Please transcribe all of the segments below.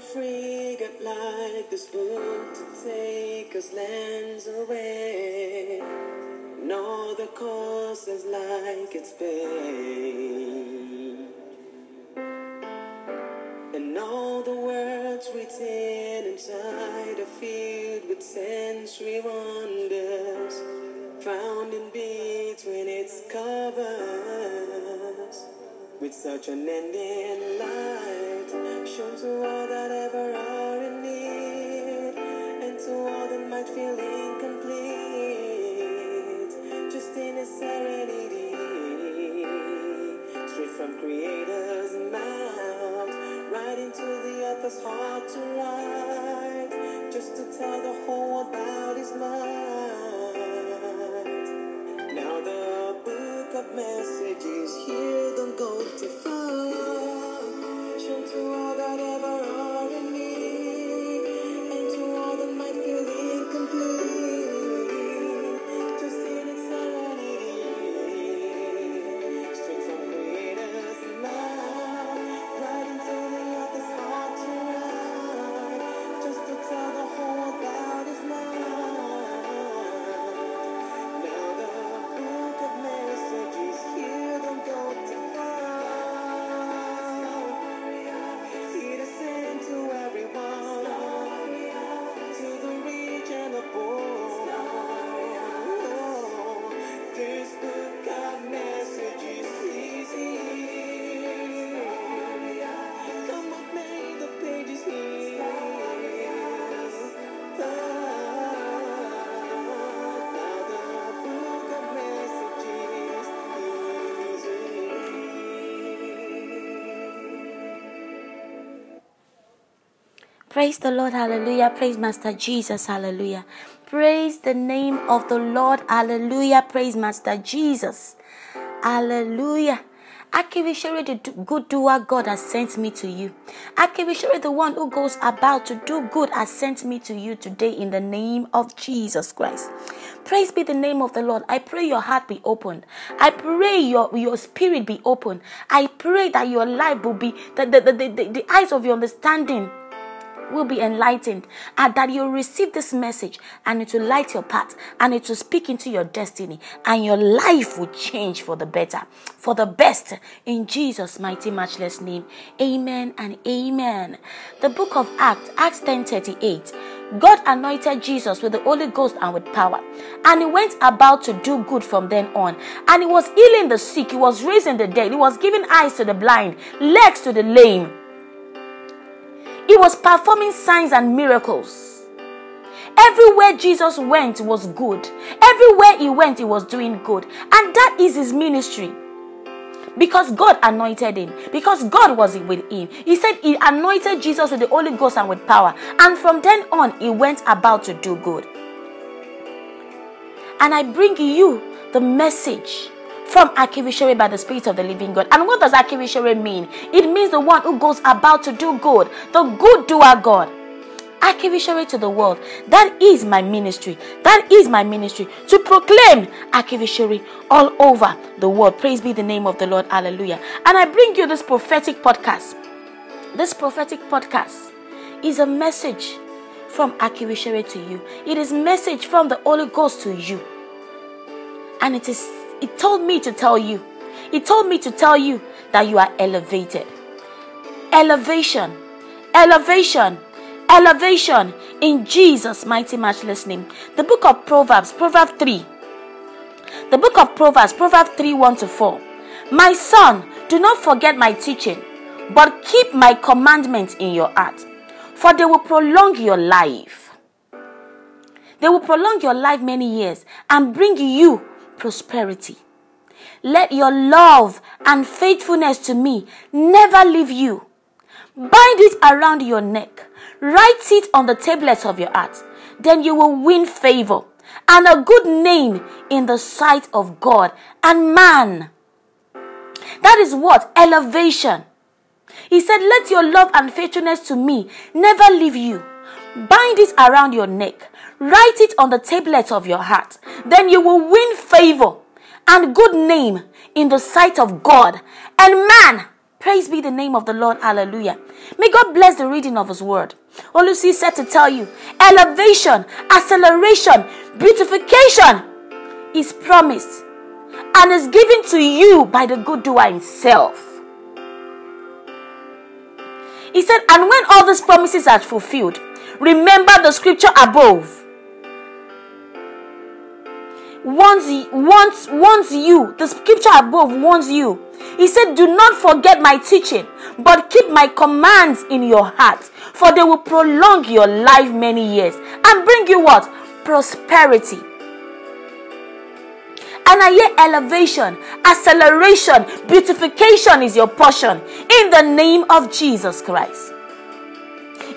free, God like this book to take us lands away. All the causes like it's paid. And all the words written inside are filled with sensory wonders found in between its covers. With such an ending light, to all that ever are in need, and to all that might feel incomplete, just in a serenity, straight from Creator's mouth, right into the author's heart to write, just to tell the whole world about His might. Now the book of messages here don't go to far. Praise the Lord, hallelujah. Praise Master Jesus, hallelujah. Praise the name of the Lord, hallelujah. Praise Master Jesus, hallelujah. Akivishere, the good doer, God has sent me to you. Akivishere, the one who goes about to do good, has sent me to you today in the name of Jesus Christ. Praise be the name of the Lord. I pray your heart be opened. I pray your, your spirit be open. I pray that your life will be, that the, the, the, the eyes of your understanding will be enlightened and that you'll receive this message and it will light your path and it will speak into your destiny and your life will change for the better for the best in jesus mighty matchless name amen and amen the book of acts acts 10 38 God anointed Jesus with the Holy Ghost and with power. And he went about to do good from then on. And he was healing the sick, he was raising the dead, he was giving eyes to the blind, legs to the lame. He was performing signs and miracles. Everywhere Jesus went was good. Everywhere he went, he was doing good. And that is his ministry. Because God anointed him. Because God was with him. He said he anointed Jesus with the Holy Ghost and with power. And from then on, he went about to do good. And I bring you the message from Akivishere by the Spirit of the Living God. And what does Akivishere mean? It means the one who goes about to do good, the good doer God. Akivishere to the world. That is my ministry. That is my ministry to proclaim Akivishere all over the world. Praise be the name of the Lord. Hallelujah. And I bring you this prophetic podcast. This prophetic podcast is a message from Akivishere to you. It is message from the Holy Ghost to you. And it is it told me to tell you. It told me to tell you that you are elevated. Elevation. Elevation. Elevation in Jesus' mighty matchless name. The book of Proverbs, Proverbs 3. The book of Proverbs, Proverbs 3 1 to 4. My son, do not forget my teaching, but keep my commandments in your heart, for they will prolong your life. They will prolong your life many years and bring you prosperity. Let your love and faithfulness to me never leave you. Bind it around your neck. Write it on the tablets of your heart. Then you will win favor and a good name in the sight of God and man. That is what? Elevation. He said, Let your love and faithfulness to me never leave you. Bind it around your neck. Write it on the tablet of your heart. Then you will win favor and good name in the sight of God and man. Praise be the name of the Lord. Hallelujah. May God bless the reading of His word. Olusi said to tell you elevation, acceleration, beautification is promised and is given to you by the good doer himself. He said, And when all these promises are fulfilled, remember the scripture above. Warns, warns, warns you, the scripture above warns you. He said, Do not forget my teaching, but keep my commands in your heart, for they will prolong your life many years and bring you what? Prosperity and I hear elevation, acceleration, beautification is your portion in the name of Jesus Christ.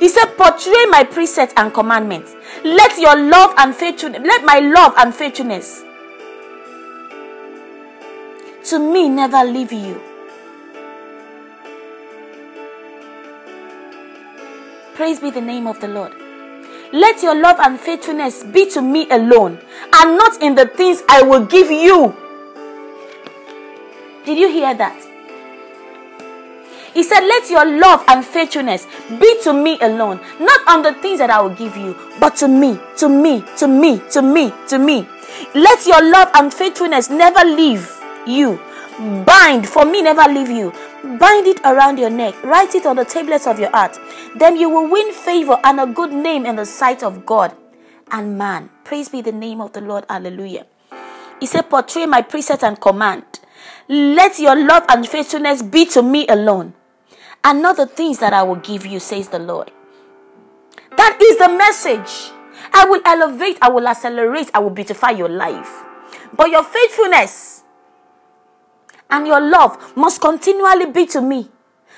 He said, Portray my precepts and commandments. Let your love and faithfulness, let my love and faithfulness to me never leave you. Praise be the name of the Lord. Let your love and faithfulness be to me alone and not in the things I will give you. Did you hear that? He said, Let your love and faithfulness be to me alone, not on the things that I will give you, but to me, to me, to me, to me, to me. Let your love and faithfulness never leave you. Bind, for me, never leave you. Bind it around your neck. Write it on the tablets of your heart. Then you will win favor and a good name in the sight of God and man. Praise be the name of the Lord. Hallelujah. He said, Portray my precept and command. Let your love and faithfulness be to me alone, and not the things that I will give you, says the Lord. That is the message. I will elevate, I will accelerate, I will beautify your life. But your faithfulness and your love must continually be to me.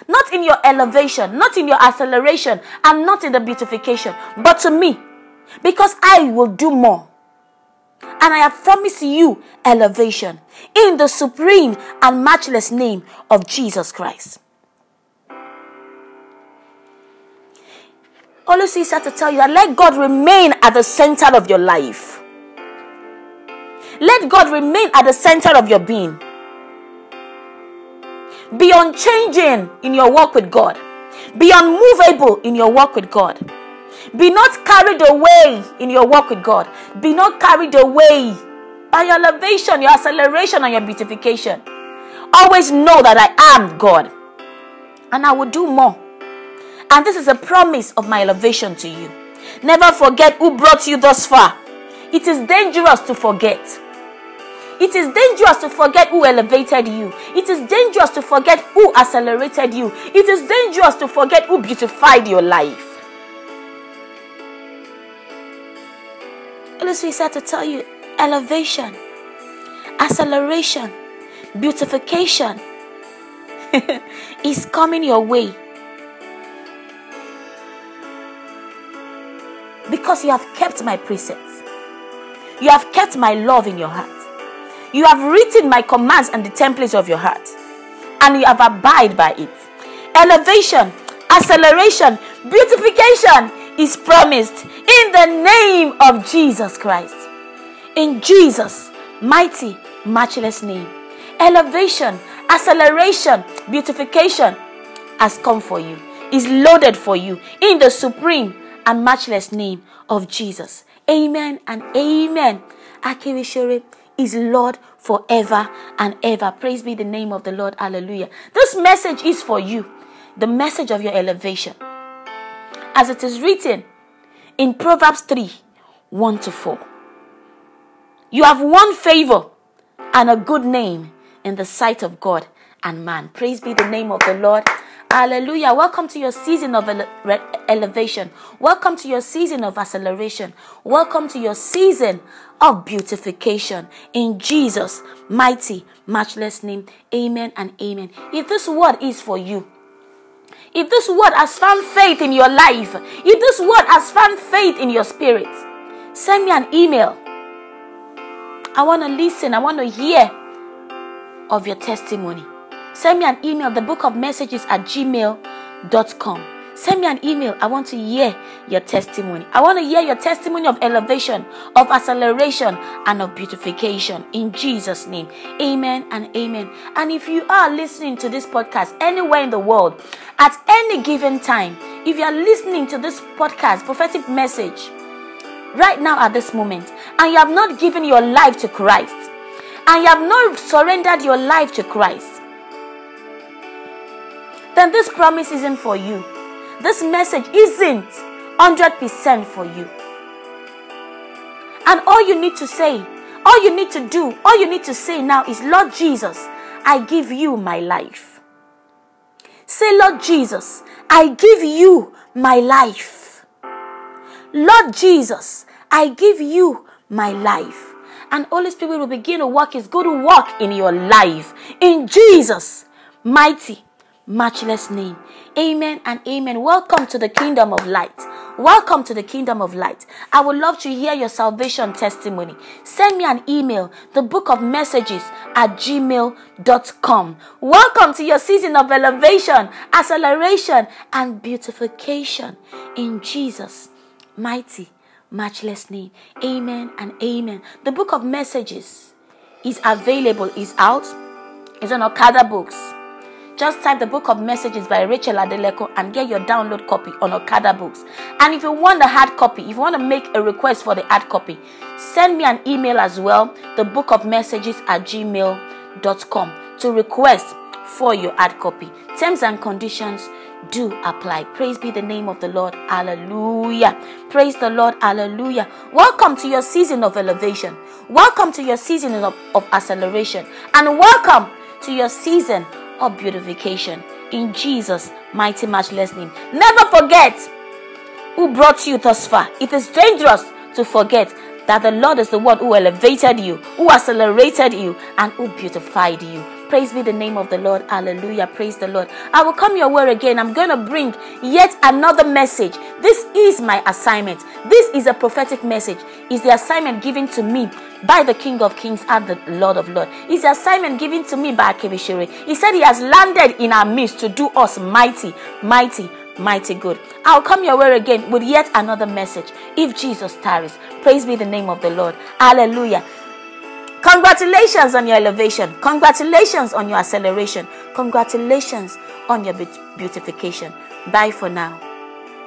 Not in your elevation, not in your acceleration, and not in the beautification, but to me. Because I will do more. And I have promised you elevation in the supreme and matchless name of Jesus Christ. Always is to tell you that let God remain at the center of your life. Let God remain at the center of your being. Be unchanging in your walk with God. Be unmovable in your walk with God. Be not carried away in your walk with God. Be not carried away by your elevation, your acceleration, and your beautification. Always know that I am God and I will do more. And this is a promise of my elevation to you. Never forget who brought you thus far. It is dangerous to forget. It is dangerous to forget who elevated you. It is dangerous to forget who accelerated you. It is dangerous to forget who beautified your life. Let's said to tell you elevation, acceleration, beautification is coming your way. Because you have kept my precepts. You have kept my love in your heart. You have written my commands and the templates of your heart, and you have abide by it. Elevation, acceleration, beautification is promised in the name of Jesus Christ. In Jesus' mighty, matchless name. Elevation, acceleration, beautification has come for you, is loaded for you in the supreme and matchless name of Jesus. Amen and amen. Akivishere is Lord forever and ever. Praise be the name of the Lord. Hallelujah. This message is for you, the message of your elevation. As it is written in Proverbs 3 1 to 4. You have won favor and a good name in the sight of God and man. Praise be the name of the Lord. Hallelujah. Welcome to your season of ele- elevation. Welcome to your season of acceleration. Welcome to your season of beautification. In Jesus' mighty, matchless name. Amen and amen. If this word is for you, if this word has found faith in your life, if this word has found faith in your spirit, send me an email. I want to listen, I want to hear of your testimony. Send me an email, the book of messages at gmail.com. Send me an email. I want to hear your testimony. I want to hear your testimony of elevation, of acceleration, and of beautification. In Jesus' name. Amen and amen. And if you are listening to this podcast anywhere in the world, at any given time, if you are listening to this podcast, prophetic message, right now at this moment, and you have not given your life to Christ, and you have not surrendered your life to Christ, then this promise isn't for you. This message isn't 100% for you. And all you need to say, all you need to do, all you need to say now is, Lord Jesus, I give you my life. Say, Lord Jesus, I give you my life. Lord Jesus, I give you my life. And Holy Spirit will begin to work his good work in your life. In Jesus' mighty matchless name. Amen and amen. Welcome to the kingdom of light. Welcome to the kingdom of light. I would love to hear your salvation testimony. Send me an email, the book of messages at gmail.com. Welcome to your season of elevation, acceleration, and beautification in Jesus' mighty, matchless name. Amen and amen. The book of messages is available, is out, it's on Okada Books. Just type the book of messages by Rachel Adeleko and get your download copy on Okada Books. And if you want the hard copy, if you want to make a request for the hard copy, send me an email as well, the book of messages at gmail.com to request for your hard copy. Terms and conditions do apply. Praise be the name of the Lord. Hallelujah. Praise the Lord. Hallelujah. Welcome to your season of elevation. Welcome to your season of, of acceleration. And welcome to your season of beautification. In Jesus' mighty, matchless name. Never forget who brought you thus far. It is dangerous to forget that the Lord is the one who elevated you, who accelerated you, and who beautified you. Praise be the name of the Lord. Hallelujah. Praise the Lord. I will come your way again. I'm going to bring yet another message. This is my assignment. This is a prophetic message. Is the assignment given to me by the King of Kings and the Lord of Lords. Is the assignment given to me by Akebishere. He said he has landed in our midst to do us mighty, mighty, mighty good. I'll come your way again with yet another message if Jesus tarries. Praise be the name of the Lord. Hallelujah. Congratulations on your elevation. Congratulations on your acceleration. Congratulations on your beautification. Bye for now.